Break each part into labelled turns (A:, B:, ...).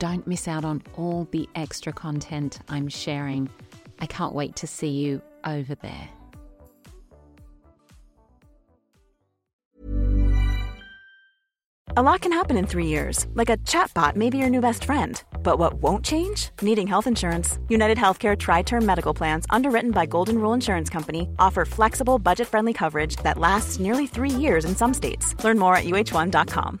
A: Don't miss out on all the extra content I'm sharing. I can't wait to see you over there.
B: A lot can happen in three years, like a chatbot may be your new best friend. But what won't change? Needing health insurance. United Healthcare Tri Term Medical Plans, underwritten by Golden Rule Insurance Company, offer flexible, budget friendly coverage that lasts nearly three years in some states. Learn more at uh1.com.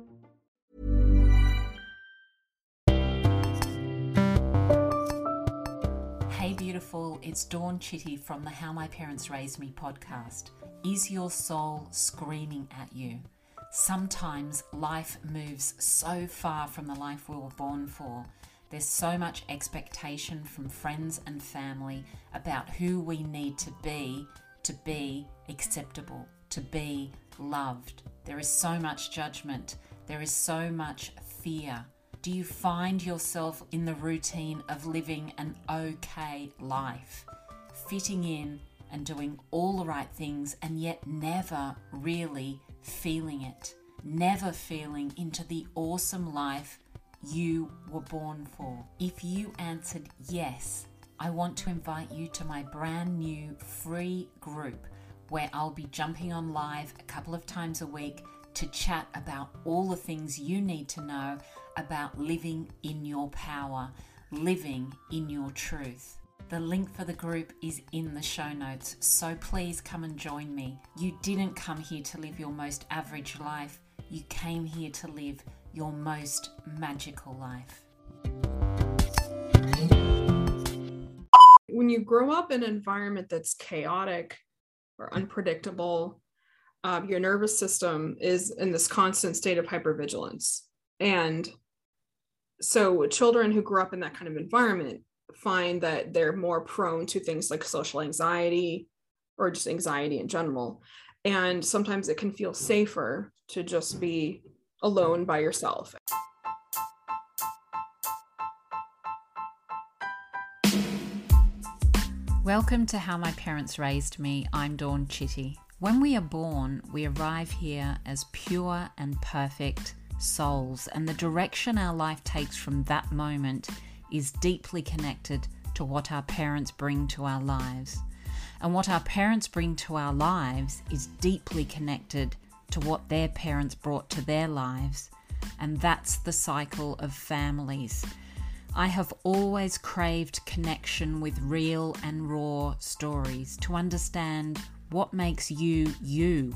A: Beautiful, it's Dawn Chitty from the How My Parents Raised Me podcast. Is your soul screaming at you? Sometimes life moves so far from the life we were born for. There's so much expectation from friends and family about who we need to be to be acceptable, to be loved. There is so much judgment, there is so much fear. Do you find yourself in the routine of living an okay life, fitting in and doing all the right things, and yet never really feeling it? Never feeling into the awesome life you were born for? If you answered yes, I want to invite you to my brand new free group where I'll be jumping on live a couple of times a week to chat about all the things you need to know about living in your power, living in your truth. The link for the group is in the show notes, so please come and join me. You didn't come here to live your most average life, you came here to live your most magical life.
C: when you grow up in an environment that's chaotic or unpredictable, um, your nervous system is in this constant state of hypervigilance. And so, children who grew up in that kind of environment find that they're more prone to things like social anxiety or just anxiety in general. And sometimes it can feel safer to just be alone by yourself.
A: Welcome to How My Parents Raised Me. I'm Dawn Chitty. When we are born, we arrive here as pure and perfect souls, and the direction our life takes from that moment is deeply connected to what our parents bring to our lives. And what our parents bring to our lives is deeply connected to what their parents brought to their lives. And that's the cycle of families. I have always craved connection with real and raw stories to understand what makes you you,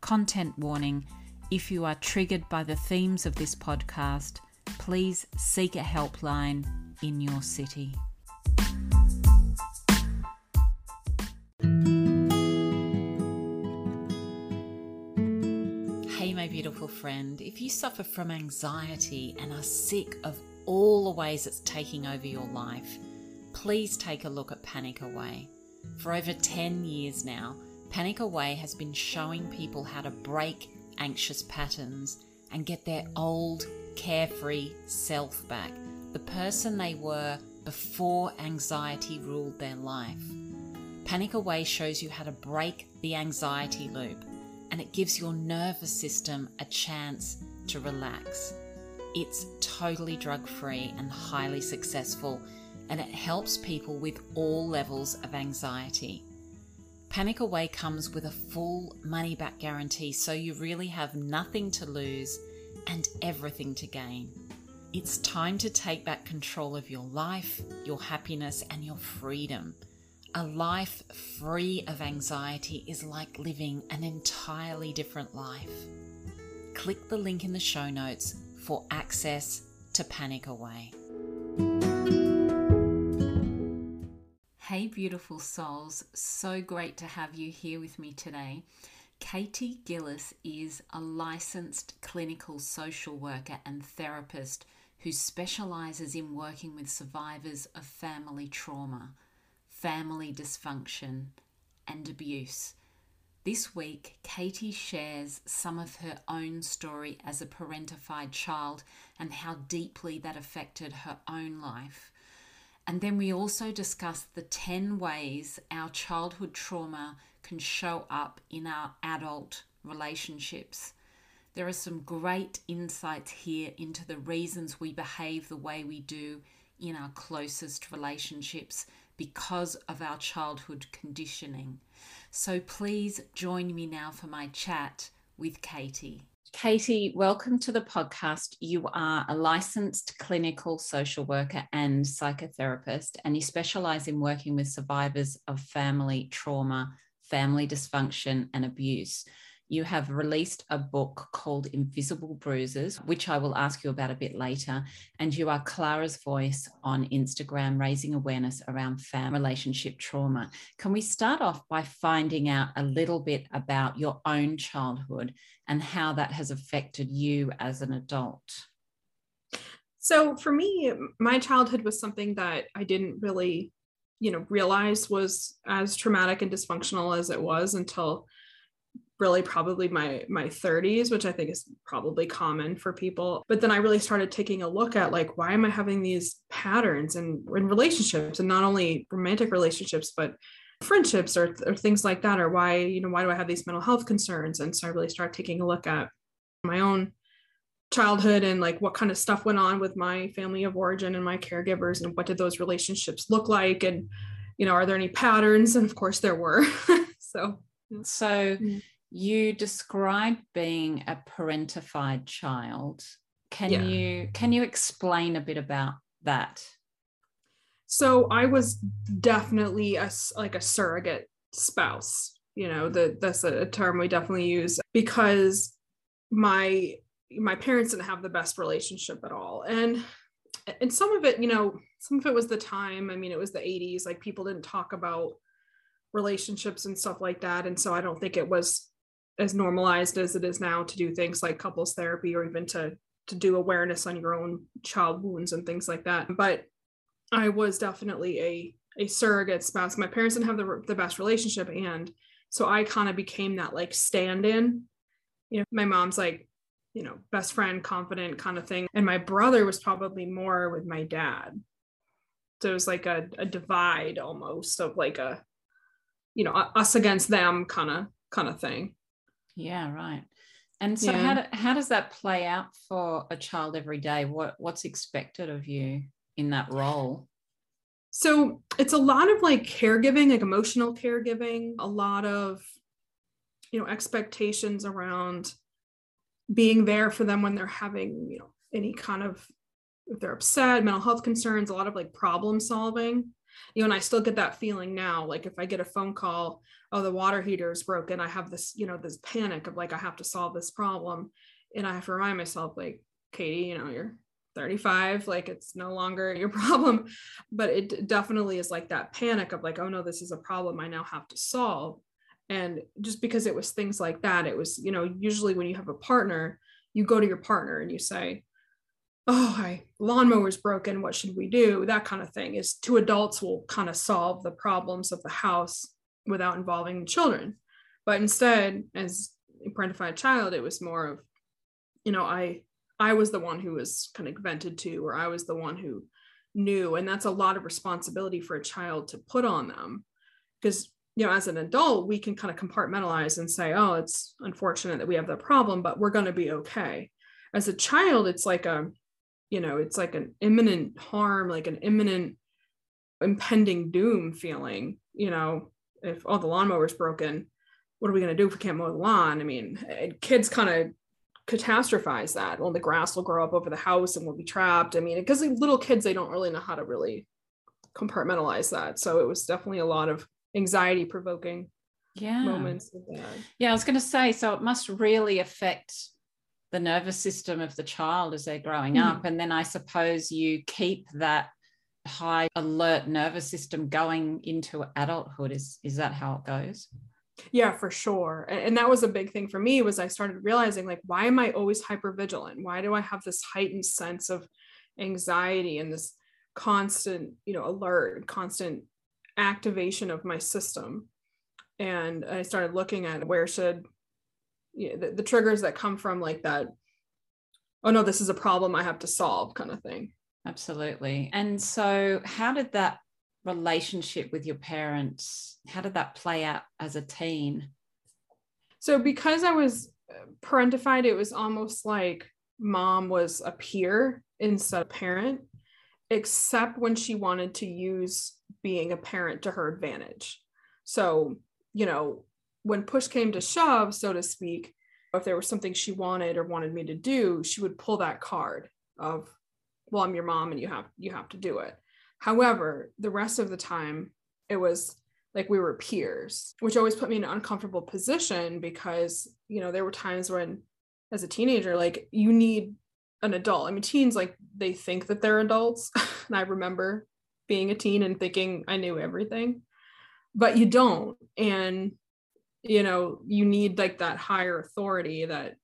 A: Content warning if you are triggered by the themes of this podcast, please seek a helpline in your city. Hey, my beautiful friend, if you suffer from anxiety and are sick of all the ways it's taking over your life, please take a look at Panic Away. For over 10 years now, Panic Away has been showing people how to break anxious patterns and get their old, carefree self back, the person they were before anxiety ruled their life. Panic Away shows you how to break the anxiety loop and it gives your nervous system a chance to relax. It's totally drug free and highly successful, and it helps people with all levels of anxiety. Panic Away comes with a full money back guarantee, so you really have nothing to lose and everything to gain. It's time to take back control of your life, your happiness, and your freedom. A life free of anxiety is like living an entirely different life. Click the link in the show notes for access to Panic Away. Hey, beautiful souls. So great to have you here with me today. Kaytee Gillis is a licensed clinical social worker and therapist who specializes in working with survivors of family trauma family dysfunction, and abuse. This week, Kaytee shares some of her own story as a parentified child and how deeply that affected her own life. And then we also discuss the 10 ways our childhood trauma can show up in our adult relationships. There are some great insights here into the reasons we behave the way we do in our closest relationships because of our childhood conditioning. So please join me now for my chat with Kaytee. Kaytee, welcome to the podcast. You are a licensed clinical social worker and psychotherapist, and you specialize in working with survivors of family trauma, family dysfunction, and abuse you have released a book called Invisible Bruises, which I will ask you about a bit later. And you are Clara's voice on Instagram, raising awareness around family relationship trauma. Can we start off by finding out a little bit about your own childhood and how that has affected you as an adult?
C: So, for me, my childhood was something that I didn't really, you know, realize was as traumatic and dysfunctional as it was until really probably my my 30s which i think is probably common for people. But then i really started taking a look at like why am i having these patterns in, in relationships? And not only romantic relationships but friendships or, or things like that or why you know why do i have these mental health concerns? And so i really started taking a look at my own childhood and like what kind of stuff went on with my family of origin and my caregivers and what did those relationships look like? And you know are there any patterns? And of course there were. So
A: so mm. You describe being a parentified child. Can yeah. you can you explain a bit about that?
C: So I was definitely a like a surrogate spouse. You know, the, that's a term we definitely use because my my parents didn't have the best relationship at all. And and some of it, you know, some of it was the time. I mean, it was the 80s, like people didn't talk about relationships and stuff like that. And so I don't think it was as normalized as it is now to do things like couples therapy or even to to do awareness on your own child wounds and things like that. But i was definitely a a surrogate spouse. My parents didn't have the, the best relationship and so i kind of became that like stand-in. You know my mom's like you know best friend confident kind of thing and my brother was probably more with my dad. So it was like a, a divide almost of like a you know us against them kind of kind of thing
A: yeah, right. And so yeah. how, do, how does that play out for a child every day? What what's expected of you in that role?
C: So it's a lot of like caregiving, like emotional caregiving, a lot of you know expectations around being there for them when they're having, you know, any kind of if they're upset, mental health concerns, a lot of like problem solving you know and i still get that feeling now like if i get a phone call oh the water heater is broken i have this you know this panic of like i have to solve this problem and i have to remind myself like kaytee you know you're 35 like it's no longer your problem. But it definitely is like that panic of like oh no this is a problem i now have to solve. And just because it was things like that it was you know usually when you have a partner you go to your partner and you say oh my lawnmower's broken what should we do? That kind of thing is two adults will kind of solve the problems of the house without involving the children. But instead as a parentified child it was more of you know i i was the one who was kind of vented to or i was the one who knew and that's a lot of responsibility for a child to put on them. Because you know as an adult we can kind of compartmentalize and say oh it's unfortunate that we have that problem but we're going to be okay. As a child it's like a you know it's like an imminent harm like an imminent impending doom feeling you know if oh the lawnmower's broken what are we going to do if we can't mow the lawn? I mean kids kind of catastrophize that. Well the grass will grow up over the house and we'll be trapped. I mean because little kids they don't really know how to really compartmentalize that. So it was definitely a lot of anxiety provoking
A: yeah.
C: moments
A: yeah i was going to say so it must really affect the nervous system of the child as they're growing mm. up. And then I suppose you keep that high alert nervous system going into adulthood. Is is that how it goes?
C: Yeah, for sure. And that was a big thing for me was I started realizing like why am I always hyper vigilant? Why do I have this heightened sense of anxiety and this constant, you know, alert, constant activation of my system? And I started looking at where should yeah, the, the triggers that come from like that oh no this is a problem i have to solve kind of thing.
A: Absolutely. And so how did that relationship with your parents how did that play out as a teen?
C: So because i was uh, parentified it was almost like mom was a peer instead of parent except when she wanted to use being a parent to her advantage. So you know when push came to shove, so to speak, if there was something she wanted or wanted me to do, she would pull that card of, well, I'm your mom and you have you have to do it. However, the rest of the time it was like we were peers, which always put me in an uncomfortable position because, you know, there were times when as a teenager, like you need an adult. I mean, teens like they think that they're adults. and I remember being a teen and thinking I knew everything, but you don't. And you know you need like that higher authority that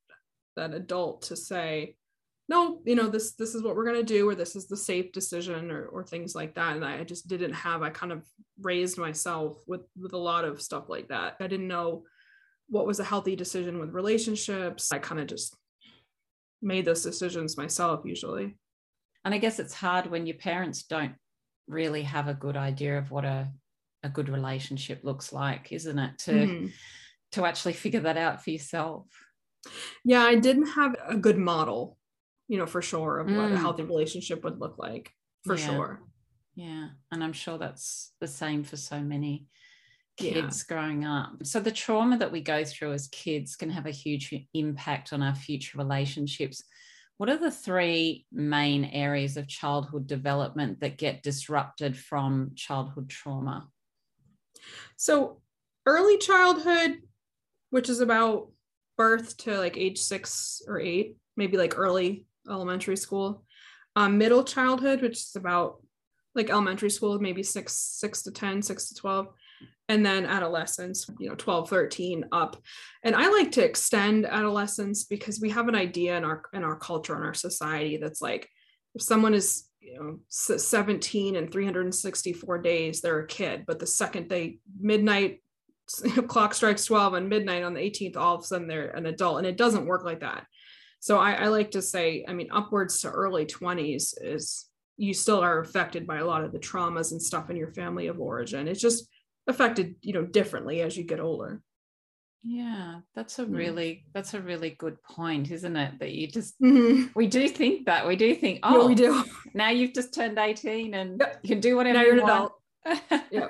C: that adult to say no you know this this is what we're going to do or this is the safe decision or, or things like that and i just didn't have i kind of raised myself with with a lot of stuff like that. I didn't know what was a healthy decision with relationships. I kind of just made those decisions myself usually.
A: And i guess it's hard when your parents don't really have a good idea of what a a good relationship looks like isn't it to mm-hmm. to actually figure that out for yourself
C: yeah i didn't have a good model you know for sure of mm. what a mm. healthy relationship would look like for
A: yeah.
C: sure
A: yeah and i'm sure that's the same for so many kids yeah. growing up so the trauma that we go through as kids can have a huge impact on our future relationships what are the three main areas of childhood development that get disrupted from childhood trauma
C: so early childhood, which is about birth to like age six or eight, maybe like early elementary school. Um, middle childhood, which is about like elementary school, maybe six, six to 10, six to 12. And then adolescence, you know, 12, 13 up. And I like to extend adolescence because we have an idea in our in our culture in our society that's like if someone is you know 17 and 364 days they're a kid but the second they midnight clock strikes 12 and midnight on the 18th all of a sudden they're an adult and it doesn't work like that. So I, I like to say i mean upwards to early 20s is you still are affected by a lot of the traumas and stuff in your family of origin. It's just affected you know differently as you get older
A: yeah, that's a really that's a really good point, isn't it? That you just mm-hmm. we do think that we do think, oh,
C: yeah, we do.
A: Now you've just turned eighteen and yep. you can do whatever now you want. yeah,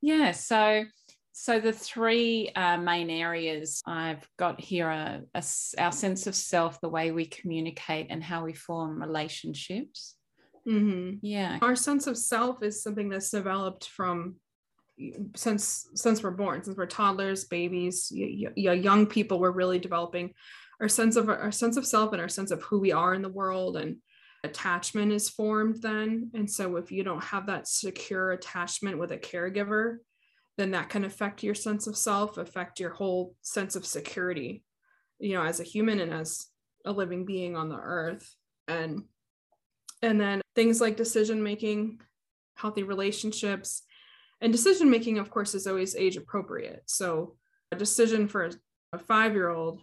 A: yeah. So, so the three uh, main areas I've got here are a, our sense of self, the way we communicate, and how we form relationships.
C: Mm-hmm.
A: Yeah,
C: our sense of self is something that's developed from since since we're born since we're toddlers babies y- y- young people we're really developing our sense of our sense of self and our sense of who we are in the world and attachment is formed then and so if you don't have that secure attachment with a caregiver then that can affect your sense of self, affect your whole sense of security, you know, as a human and as a living being on the earth. And and then things like decision making, healthy relationships, and decision making, of course, is always age appropriate. So a decision for a five year old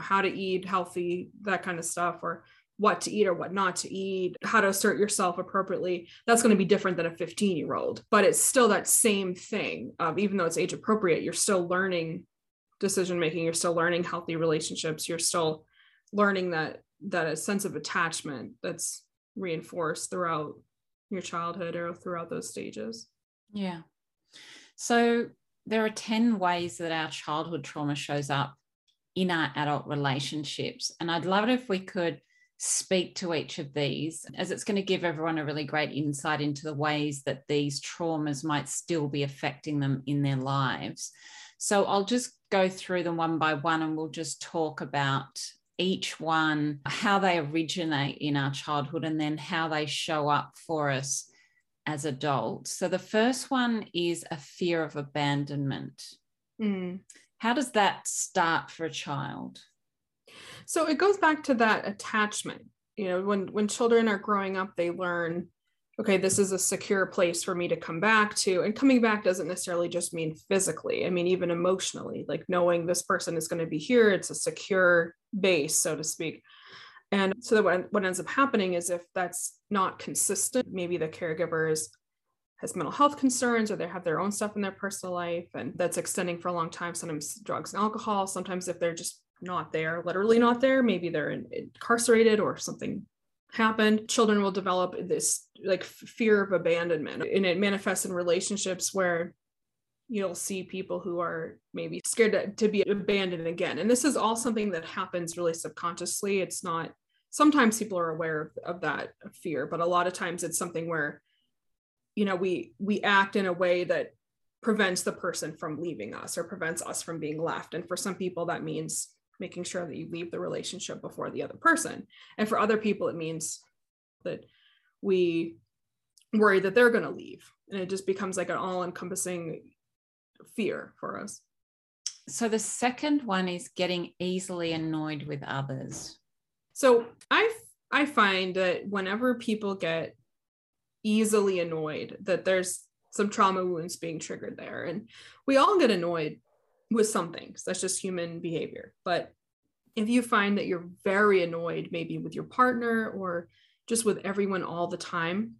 C: how to eat healthy, that kind of stuff, or what to eat or what not to eat, how to assert yourself appropriately. That's going to be different than a 15 year old, but it's still that same thing. Um, even though it's age appropriate, you're still learning decision making. You're still learning healthy relationships. You're still learning that that a sense of attachment that's reinforced throughout your childhood or throughout those stages.
A: Yeah. So there are 10 ways that our childhood trauma shows up in our adult relationships. And I'd love it if we could speak to each of these, as it's going to give everyone a really great insight into the ways that these traumas might still be affecting them in their lives. So I'll just go through them one by one and we'll just talk about each one, how they originate in our childhood, and then how they show up for us as adults. So the first one is a fear of abandonment. Mm. How does that start for a child?
C: So it goes back to that attachment. You know, when when children are growing up, they learn, okay, this is a secure place for me to come back to. And coming back doesn't necessarily just mean physically. I mean, even emotionally, like knowing this person is going to be here, it's a secure base, so to speak. And so that what, what ends up happening is if that's not consistent, maybe the caregiver has mental health concerns or they have their own stuff in their personal life and that's extending for a long time sometimes drugs and alcohol sometimes if they're just not there, literally not there. Maybe they're incarcerated or something happened. Children will develop this like fear of abandonment, and it manifests in relationships where you'll see people who are maybe scared to, to be abandoned again. And this is all something that happens really subconsciously. It's not sometimes people are aware of, of that fear, but a lot of times it's something where you know we we act in a way that prevents the person from leaving us or prevents us from being left and for some people that means making sure that you leave the relationship before the other person. And for other people, it means that we worry that they're going to leave. And it just becomes like an all encompassing fear for us.
A: So the second one is getting easily annoyed with others.
C: So I I find that whenever people get easily annoyed that there's some trauma wounds being triggered there and we all get annoyed with some things. That's just human behavior. But if you find that you're very annoyed, maybe with your partner or just with everyone all the time,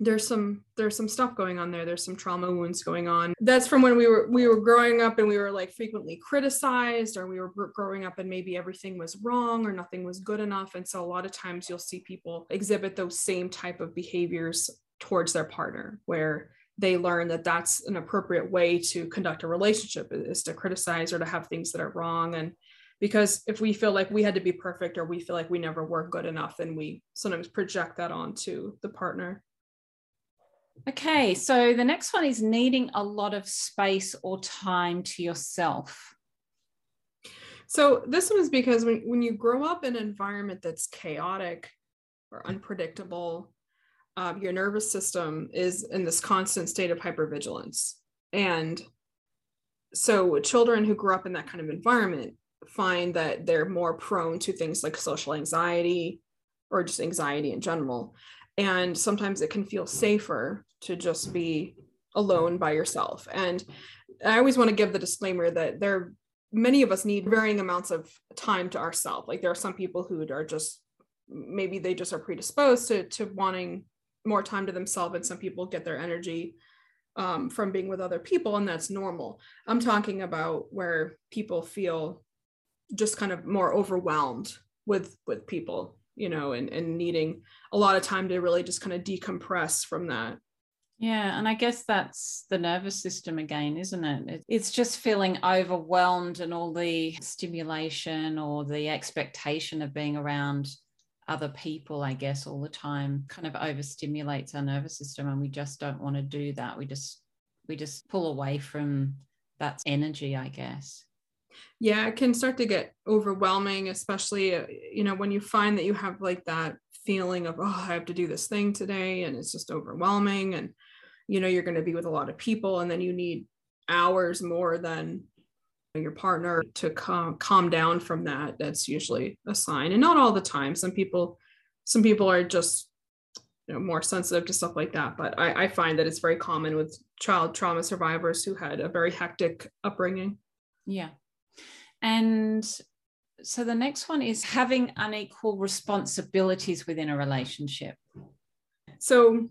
C: there's some there's some stuff going on there. There's some trauma wounds going on. That's from when we were we were growing up and we were like frequently criticized or we were growing up and maybe everything was wrong or nothing was good enough. And so a lot of times you'll see people exhibit those same type of behaviors towards their partner where they learn that that's an appropriate way to conduct a relationship is to criticize or to have things that are wrong. And because if we feel like we had to be perfect or we feel like we never were good enough then we sometimes project that onto the partner
A: okay so the next one is needing a lot of space or time to yourself
C: so this one is because when, when you grow up in an environment that's chaotic or unpredictable um, your nervous system is in this constant state of hypervigilance. And so children who grew up in that kind of environment find that they're more prone to things like social anxiety or just anxiety in general. And sometimes it can feel safer to just be alone by yourself. And I always want to give the disclaimer that there many of us need varying amounts of time to ourselves. Like there are some people who are just maybe they just are predisposed to to wanting more time to themselves and some people get their energy um, from being with other people and that's normal i'm talking about where people feel just kind of more overwhelmed with with people you know and, and needing a lot of time to really just kind of decompress from that
A: yeah and i guess that's the nervous system again isn't it it's just feeling overwhelmed and all the stimulation or the expectation of being around other people, I guess, all the time kind of overstimulates our nervous system. And we just don't want to do that. We just, we just pull away from that energy, I guess.
C: Yeah, it can start to get overwhelming, especially, uh, you know, when you find that you have like that feeling of, oh, I have to do this thing today. And it's just overwhelming. And, you know, you're going to be with a lot of people and then you need hours more than your partner to calm, calm down from that. That's usually a sign and not all the time. Some people some people are just you know more sensitive to stuff like that but I, I find that it's very common with child trauma survivors who had a very hectic upbringing.
A: Yeah. And so the next one is having unequal responsibilities within a relationship.
C: So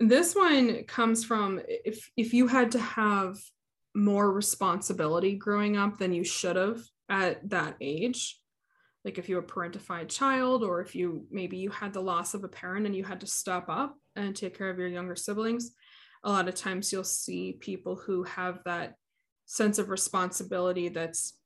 C: this one comes from if if you had to have more responsibility growing up than you should have at that age like if you were a parentified child or if you maybe you had the loss of a parent and you had to step up and take care of your younger siblings a lot of times you'll see people who have that sense of responsibility that's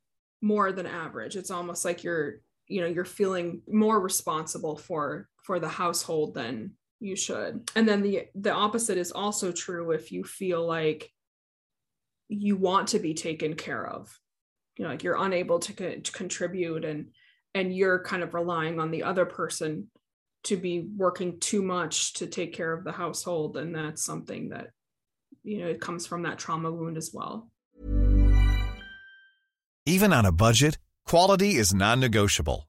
C: more than average. It's almost like you're you know you're feeling more responsible for for the household than you should. And then the the opposite is also true if you feel like you want to be taken care of. You know like you're unable to, co- to contribute and and you're kind of relying on the other person to be working too much to take care of the household. And that's something that you know it comes from that trauma wound as well.
D: Even on a budget quality is non-negotiable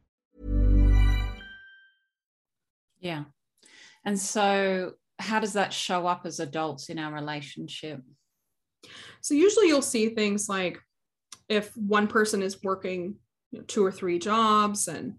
A: Yeah. And so how does that show up as adults in our relationship?
C: So usually you'll see things like if one person is working you know, two or three jobs and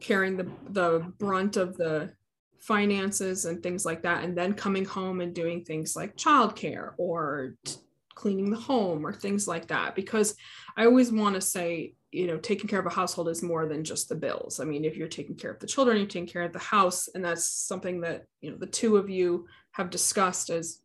C: carrying the the brunt of the finances and things like that and then coming home and doing things like childcare or t- cleaning the home or things like that because i always want to say you know taking care of a household is more than just the bills i mean if you're taking care of the children you're taking care of the house and that's something that you know the two of you have discussed as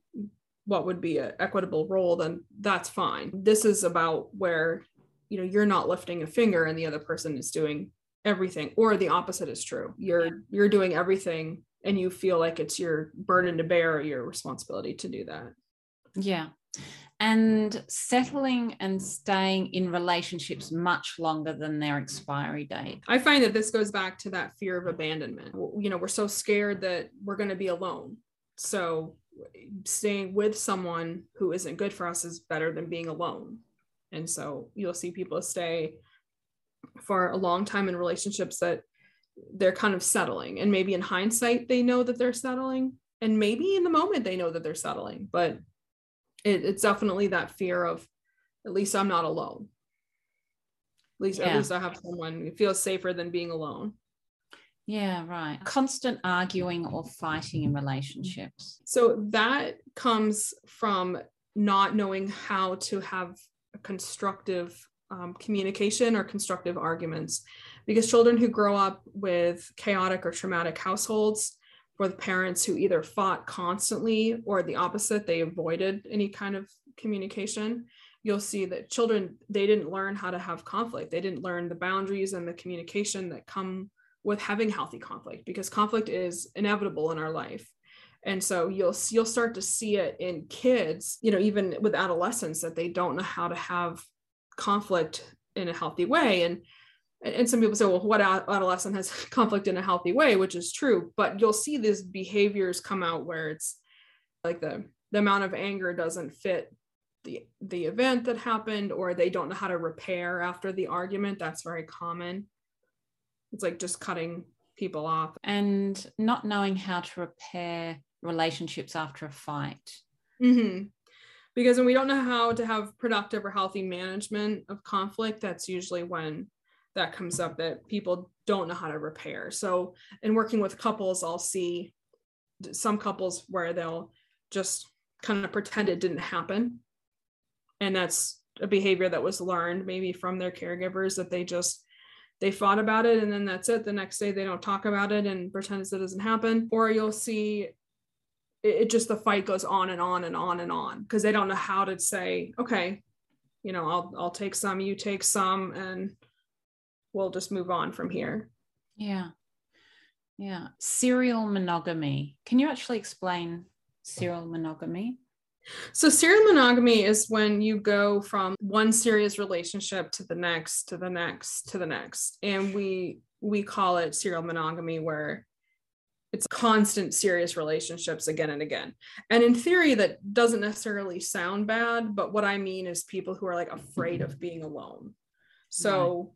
C: what would be an equitable role, then that's fine. This is about where, you know, you're not lifting a finger and the other person is doing everything, or the opposite is true. You're yeah. you're doing everything and you feel like it's your burden to bear, your responsibility to do that.
A: Yeah. And settling and staying in relationships much longer than their expiry date.
C: I find that this goes back to that fear of abandonment. You know, we're so scared that we're going to be alone. So staying with someone who isn't good for us is better than being alone. And so you'll see people stay for a long time in relationships that they're kind of settling. And maybe in hindsight, they know that they're settling. And maybe in the moment, they know that they're settling. But it, it's definitely that fear of at least I'm not alone. At least, yeah. at least I have someone who feels safer than being alone.
A: Yeah, right. Constant arguing or fighting in relationships.
C: So that comes from not knowing how to have a constructive um, communication or constructive arguments. Because children who grow up with chaotic or traumatic households, with parents who either fought constantly or the opposite, they avoided any kind of communication, you'll see that children, they didn't learn how to have conflict. They didn't learn the boundaries and the communication that come with having healthy conflict because conflict is inevitable in our life and so you'll you'll start to see it in kids you know even with adolescents that they don't know how to have conflict in a healthy way and and some people say well what adolescent has conflict in a healthy way which is true but you'll see these behaviors come out where it's like the the amount of anger doesn't fit the the event that happened or they don't know how to repair after the argument. That's very common. It's like just cutting people off.
A: And not knowing how to repair relationships after a fight.
C: Mm-hmm. because when we don't know how to have productive or healthy management of conflict that's usually when that comes up that people don't know how to repair. So in working with couples i'll see some couples where they'll just kind of pretend it didn't happen. And that's a behavior that was learned maybe from their caregivers that they just they fought about it and then that's it. The next day they don't talk about it and pretend it doesn't happen. Or you'll see it, it just the fight goes on and on and on and on because they don't know how to say okay you know i'll i'll take some you take some and we'll just move on from here.
A: Yeah. Yeah. Serial monogamy. Can you actually explain serial monogamy?
C: So serial monogamy is when you go from one serious relationship to the next to the next to the next. And we we call it serial monogamy where it's constant serious relationships again and again. And in theory that doesn't necessarily sound bad but what i mean is people who are like afraid of being alone. So.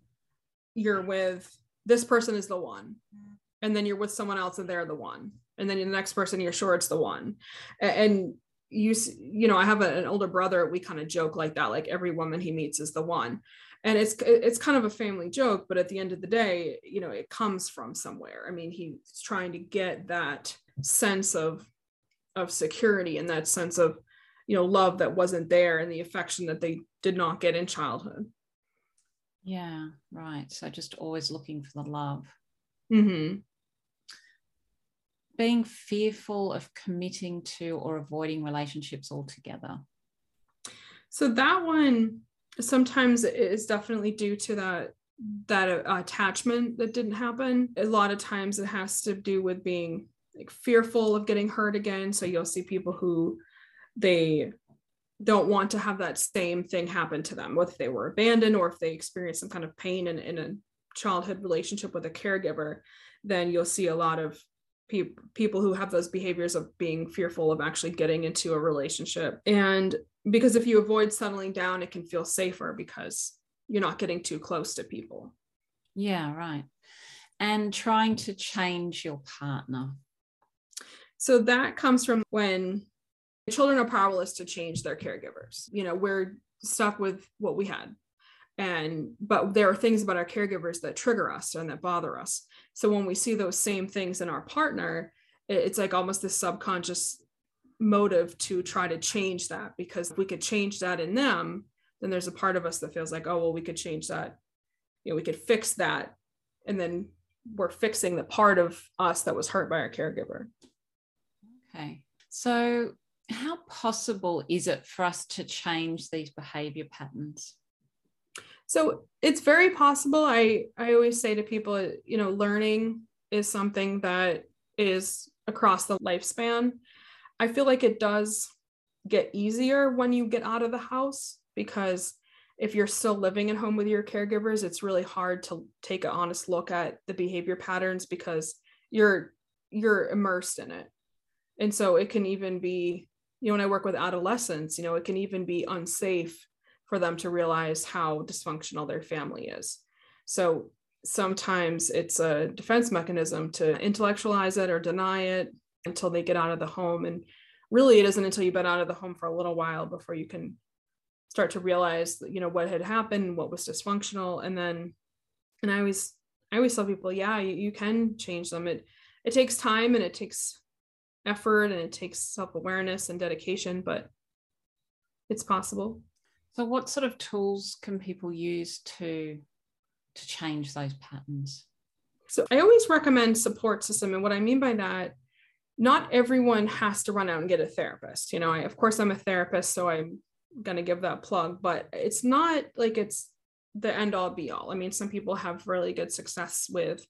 C: You're with this person is the one. And then you're with someone else and they're the one. And then the next person you're sure it's the one. And you you know i have an older brother we kind of joke like that like every woman he meets is the one. And it's it's kind of a family joke but at the end of the day you know it comes from somewhere. I mean he's trying to get that sense of of security and that sense of you know love that wasn't there and the affection that they did not get in childhood
A: yeah right. So just always looking for the love.
C: Mm-hmm.
A: being fearful of committing to or avoiding relationships altogether.
C: So that one sometimes is definitely due to that that uh, attachment that didn't happen. A lot of times it has to do with being like fearful of getting hurt again. So you'll see people who they don't want to have that same thing happen to them whether they were abandoned or if they experienced some kind of pain in, in a childhood relationship with a caregiver then you'll see a lot of pe- people who have those behaviors of being fearful of actually getting into a relationship. And because if you avoid settling down it can feel safer because you're not getting too close to people.
A: Yeah right. And trying to change your partner.
C: So that comes from when children are powerless to change their caregivers. You know we're stuck with what we had. And but there are things about our caregivers that trigger us and that bother us. So when we see those same things in our partner it's like almost this subconscious motive to try to change that because if we could change that in them then there's a part of us that feels like oh well we could change that. You know we could fix that. And then we're fixing the part of us that was hurt by our caregiver.
A: Okay. So how possible is it for us to change these behavior patterns?
C: So it's very possible. I i always say to people you know learning is something that is across the lifespan. I feel like it does get easier when you get out of the house because if you're still living at home with your caregivers, it's really hard to take an honest look at the behavior patterns because you're you're immersed in it. And so it can even be, you know, when I work with adolescents, you know, it can even be unsafe for them to realize how dysfunctional their family is. So sometimes it's a defense mechanism to intellectualize it or deny it until they get out of the home. And really, it isn't until you've been out of the home for a little while before you can start to realize, you know, what had happened, what was dysfunctional. And then, and I always, I always tell people, yeah, you, you can change them. It, it takes time and it takes effort and it takes self-awareness and dedication, but it's possible.
A: So what sort of tools can people use to to change those patterns?
C: So I always recommend support system. And what I mean by that not everyone has to run out and get a therapist. You know, I, of course, I'm a therapist, so I'm going to give that plug, but it's not like it's the end all be all. I mean, some people have really good success with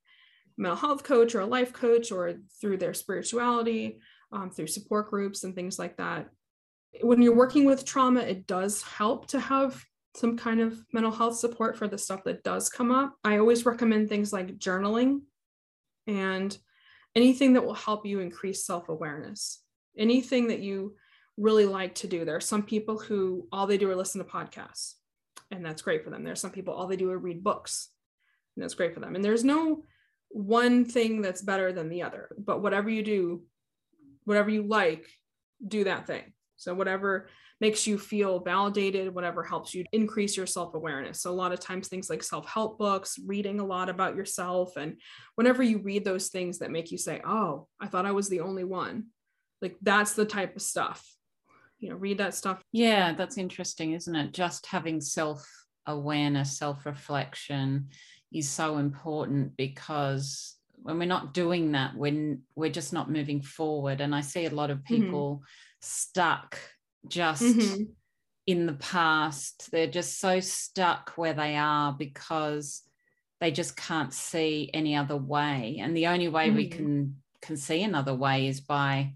C: mental health coach or a life coach or through their spirituality, um, through support groups and things like that. When you're working with trauma, it does help to have some kind of mental health support for the stuff that does come up. I always recommend things like journaling and anything that will help you increase self awareness, anything that you really like to do. There are some people who all they do are listen to podcasts, and that's great for them. There are some people all they do are read books, and that's great for them. And there's no one thing that's better than the other, but whatever you do, whatever you like, do that thing. So, whatever makes you feel validated, whatever helps you increase your self awareness. So, a lot of times, things like self help books, reading a lot about yourself. And whenever you read those things that make you say, Oh, I thought I was the only one, like that's the type of stuff. You know, read that stuff.
A: Yeah, that's interesting, isn't it? Just having self awareness, self reflection is so important because when we're not doing that when we're just not moving forward and i see a lot of mm-hmm. people mm-hmm. stuck just mm-hmm. in the past they're just so stuck where they are because they just can't see any other way and the only way mm-hmm. we can can see another way is by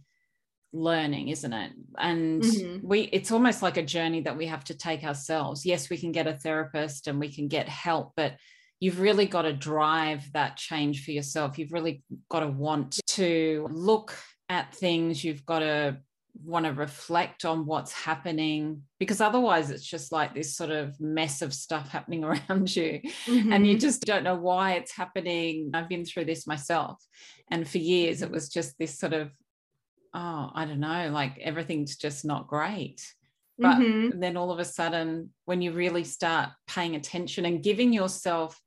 A: learning isn't it and mm-hmm. we it's almost like a journey that we have to take ourselves yes we can get a therapist and we can get help but you've really got to drive that change for yourself you've really got to want to look at things you've got to want to reflect on what's happening because otherwise it's just like this sort of mess of stuff happening around you mm-hmm. and you mm-hmm. just don't know why it's happening i've been through this myself and for years it was just this sort of oh, I don't know, like everything's just not great. But mm-hmm. then all of a sudden, when you really start paying attention and giving yourself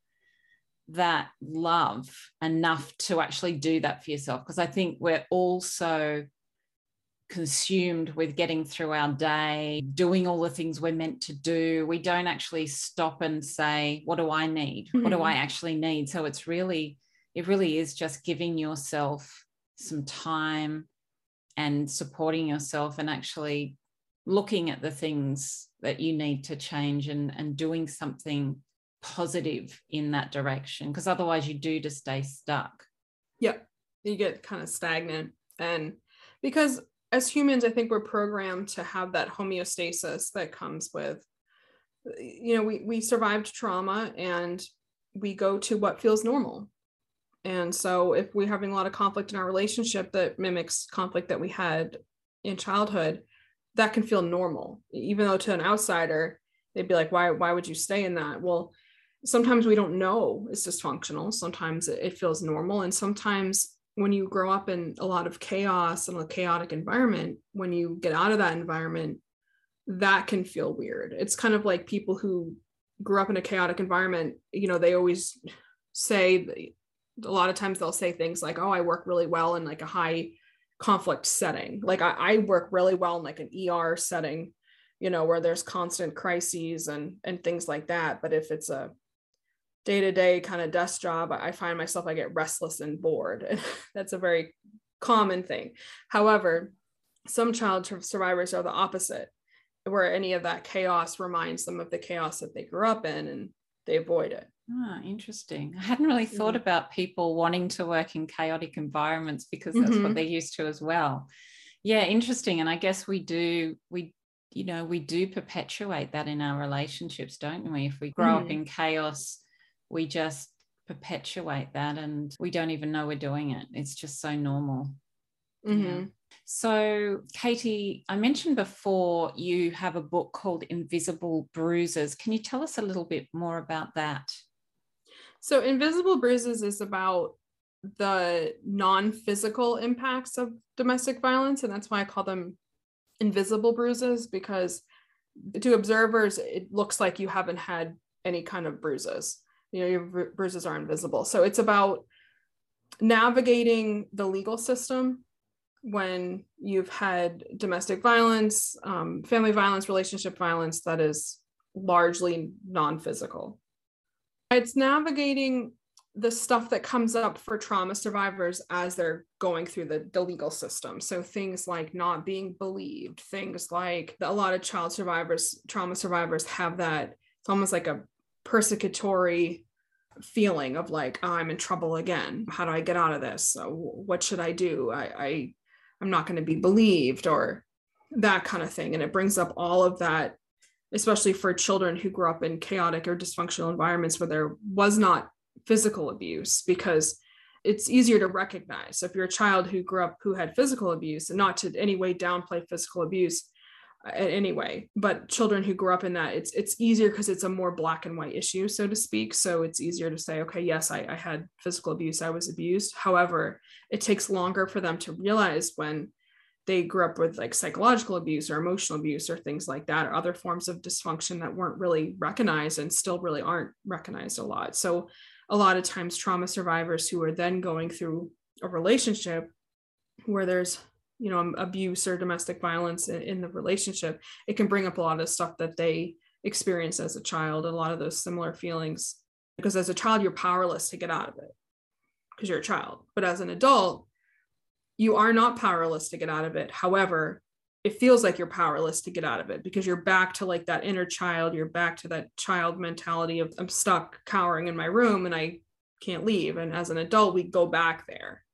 A: that love enough to actually do that for yourself, because I think we're also consumed with getting through our day, doing all the things we're meant to do. We don't actually stop and say, What do I need? Mm-hmm. What do I mm-hmm. actually need? So it's really, it really is just giving yourself some time and supporting yourself and actually looking at the things that you need to change and, and doing something positive in that direction because otherwise you do just stay stuck
C: yeah you get kind of stagnant and because as humans i think we're programmed to have that homeostasis that comes with you know we, we survived trauma and we go to what feels normal and so if we're having a lot of conflict in our relationship that mimics conflict that we had in childhood, that can feel normal. Even though to an outsider, they'd be like, why, why would you stay in that? Well, sometimes we don't know it's dysfunctional. Sometimes it feels normal. And sometimes when you grow up in a lot of chaos and a chaotic environment, when you get out of that environment, that can feel weird. It's kind of like people who grew up in a chaotic environment, you know, they always say a lot of times they'll say things like, oh, I work really well in like a high conflict setting. Like I, I work really well in like an ER setting, you know, where there's constant crises and and things like that. But if it's a day-to-day kind of desk job, I find myself I get restless and bored. And that's a very common thing. However, some child survivors are the opposite, where any of that chaos reminds them of the chaos that they grew up in and they avoid it.
A: Ah, interesting. I hadn't really thought mm-hmm. about people wanting to work in chaotic environments because that's mm-hmm. what they're used to as well. Yeah, interesting. And I guess we do, we, you know, we do perpetuate that in our relationships, don't we? If we grow mm-hmm. up in chaos, we just perpetuate that and we don't even know we're doing it. It's just so normal. Mm-hmm. So, Kaytee, I mentioned before you have a book called Invisible Bruises. Can you tell us a little bit more about that?
C: So, Invisible Bruises is about the non physical impacts of domestic violence. And that's why I call them invisible bruises, because to observers, it looks like you haven't had any kind of bruises. You know, your bruises are invisible. So, it's about navigating the legal system when you've had domestic violence, um, family violence, relationship violence that is largely non physical. It's navigating the stuff that comes up for trauma survivors as they're going through the, the legal system. So things like not being believed, things like a lot of child survivors, trauma survivors have that. It's almost like a persecutory feeling of like, oh, I'm in trouble again. How do I get out of this? what should I do? I, I I'm not going to be believed or that kind of thing. And it brings up all of that especially for children who grew up in chaotic or dysfunctional environments where there was not physical abuse because it's easier to recognize. So if you're a child who grew up who had physical abuse and not to any way downplay physical abuse anyway, but children who grew up in that, it's it's easier because it's a more black and white issue, so to speak. So it's easier to say, okay, yes, I, I had physical abuse, I was abused. However, it takes longer for them to realize when they grew up with like psychological abuse or emotional abuse or things like that or other forms of dysfunction that weren't really recognized and still really aren't recognized a lot so a lot of times trauma survivors who are then going through a relationship where there's you know um, abuse or domestic violence in, in the relationship it can bring up a lot of stuff that they experienced as a child a lot of those similar feelings because as a child you're powerless to get out of it because you're a child but as an adult you are not powerless to get out of it. However, it feels like you're powerless to get out of it because you're back to like that inner child. You're back to that child mentality of I'm stuck cowering in my room and I can't leave. And as an adult, we go back there.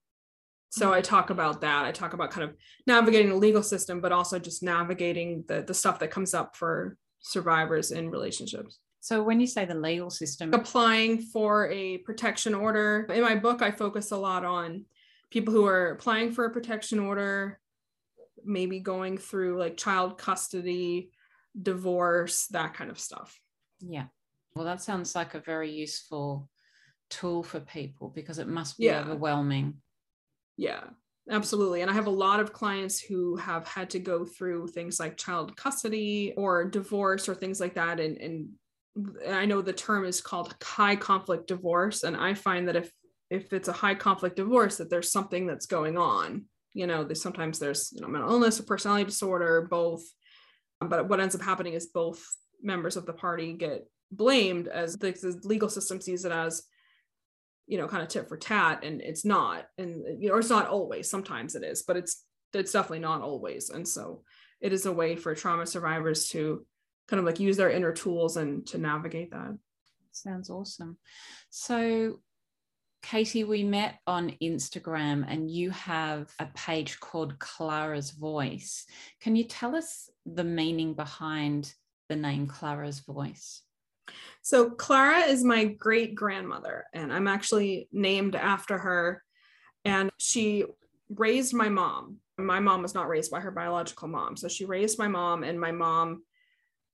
C: So I talk about that. I talk about kind of navigating the legal system, but also just navigating the, the stuff that comes up for survivors in relationships.
A: So when you say the legal system,
C: applying for a protection order, in my book, I focus a lot on people who are applying for a protection order, maybe going through like child custody, divorce, that kind of stuff.
A: Yeah. Well, that sounds like a very useful tool for people because it must be
C: Yeah.
A: overwhelming.
C: Yeah, absolutely. And I have a lot of clients who have had to go through things like child custody or divorce or things like that. And, and I know the term is called high conflict divorce. And I find that if if it's a high conflict divorce, that there's something that's going on. You know, sometimes there's you know mental illness, a personality disorder, both. But what ends up happening is both members of the party get blamed as the, the legal system sees it as you know kind of tit for tat and it's not and you know it's not always sometimes it is but it's it's definitely not always and so it is a way for trauma survivors to kind of like use their inner tools and to navigate that
A: Sounds awesome. So, Kaytee, we met on Instagram and you have a page called Clara's Voice. Can you tell us the meaning behind the name Clara's Voice?
C: So Clara is my great grandmother, and I'm actually named after her. And she raised my mom. My mom was not raised by her biological mom. So she raised my mom, and my mom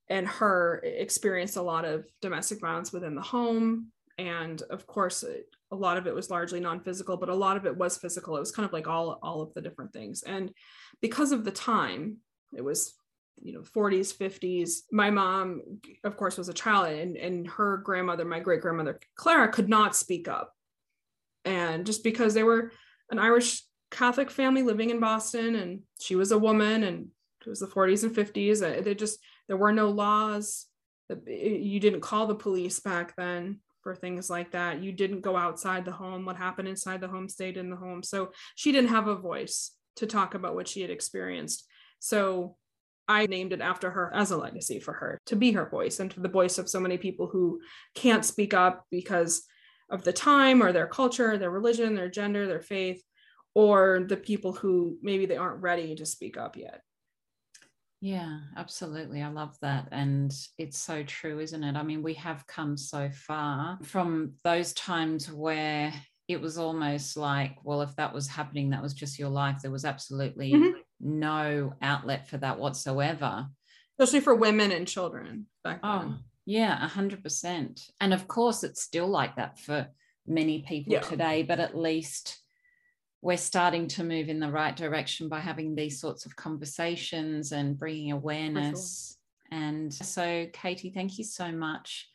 C: and her experienced a lot of domestic violence within the home. And of course, a lot of it was largely non-physical, but a lot of it was physical. It was kind of like all, all of the different things. And because of the time, it was you know 40s 50s my mom of course was a child and and her grandmother my great grandmother clara could not speak up. And just because they were an irish catholic family living in boston and she was a woman and it was the 40s and 50s uh, they just there were no laws. You didn't call the police back then for things like that. You didn't go outside the home. What happened inside the home stayed in the home. So she didn't have a voice to talk about what she had experienced. So I named it after her as a legacy for her to be her voice and to the voice of so many people who can't speak up because of the time or their culture, their religion, their gender, their faith, or the people who maybe they aren't ready to speak up yet.
A: Yeah, absolutely. I love that. And it's so true, isn't it? I mean, we have come so far from those times where it was almost like, well, if that was happening, that was just your life. There was absolutely
C: Mhm.
A: No outlet for that whatsoever.
C: Especially for women and children back oh, then.
A: Oh, yeah, a hundred percent. And of course, it's still like that for many people
C: Yeah.
A: today, but at least we're starting to move in the right direction by having these sorts of conversations and bringing awareness. And so, Kaytee, thank you so much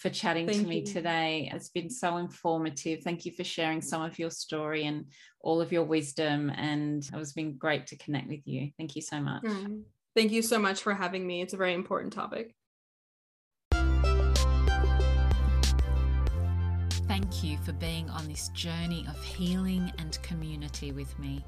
A: for chatting to me
C: you.
A: today. It's been so informative. Thank you for sharing some of your story and all of your wisdom. And it's been great to connect with you. Thank you so much.
C: Mm. Thank you so much for having me. It's a very important topic.
A: Thank you for being on this journey of healing and community with me.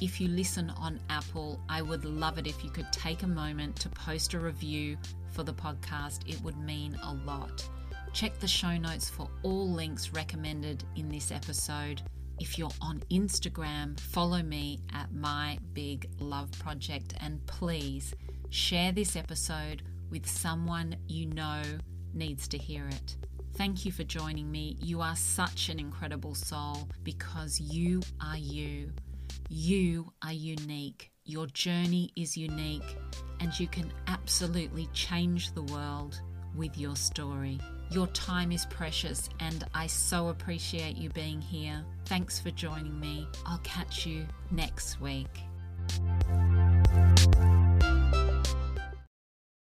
A: If you listen on Apple, I would love it if you could take a moment to post a review for the podcast. It would mean a lot. Check the show notes for all links recommended in this episode. If you're on Instagram, follow me at My Big Love Project and please share this episode with someone you know needs to hear it. Thank you for joining me. You are such an incredible soul because you are you. You are unique. Your journey is unique, and you can absolutely change the world with your story. Your time is precious, and I so appreciate you being here. Thanks for joining me. I'll catch you next week.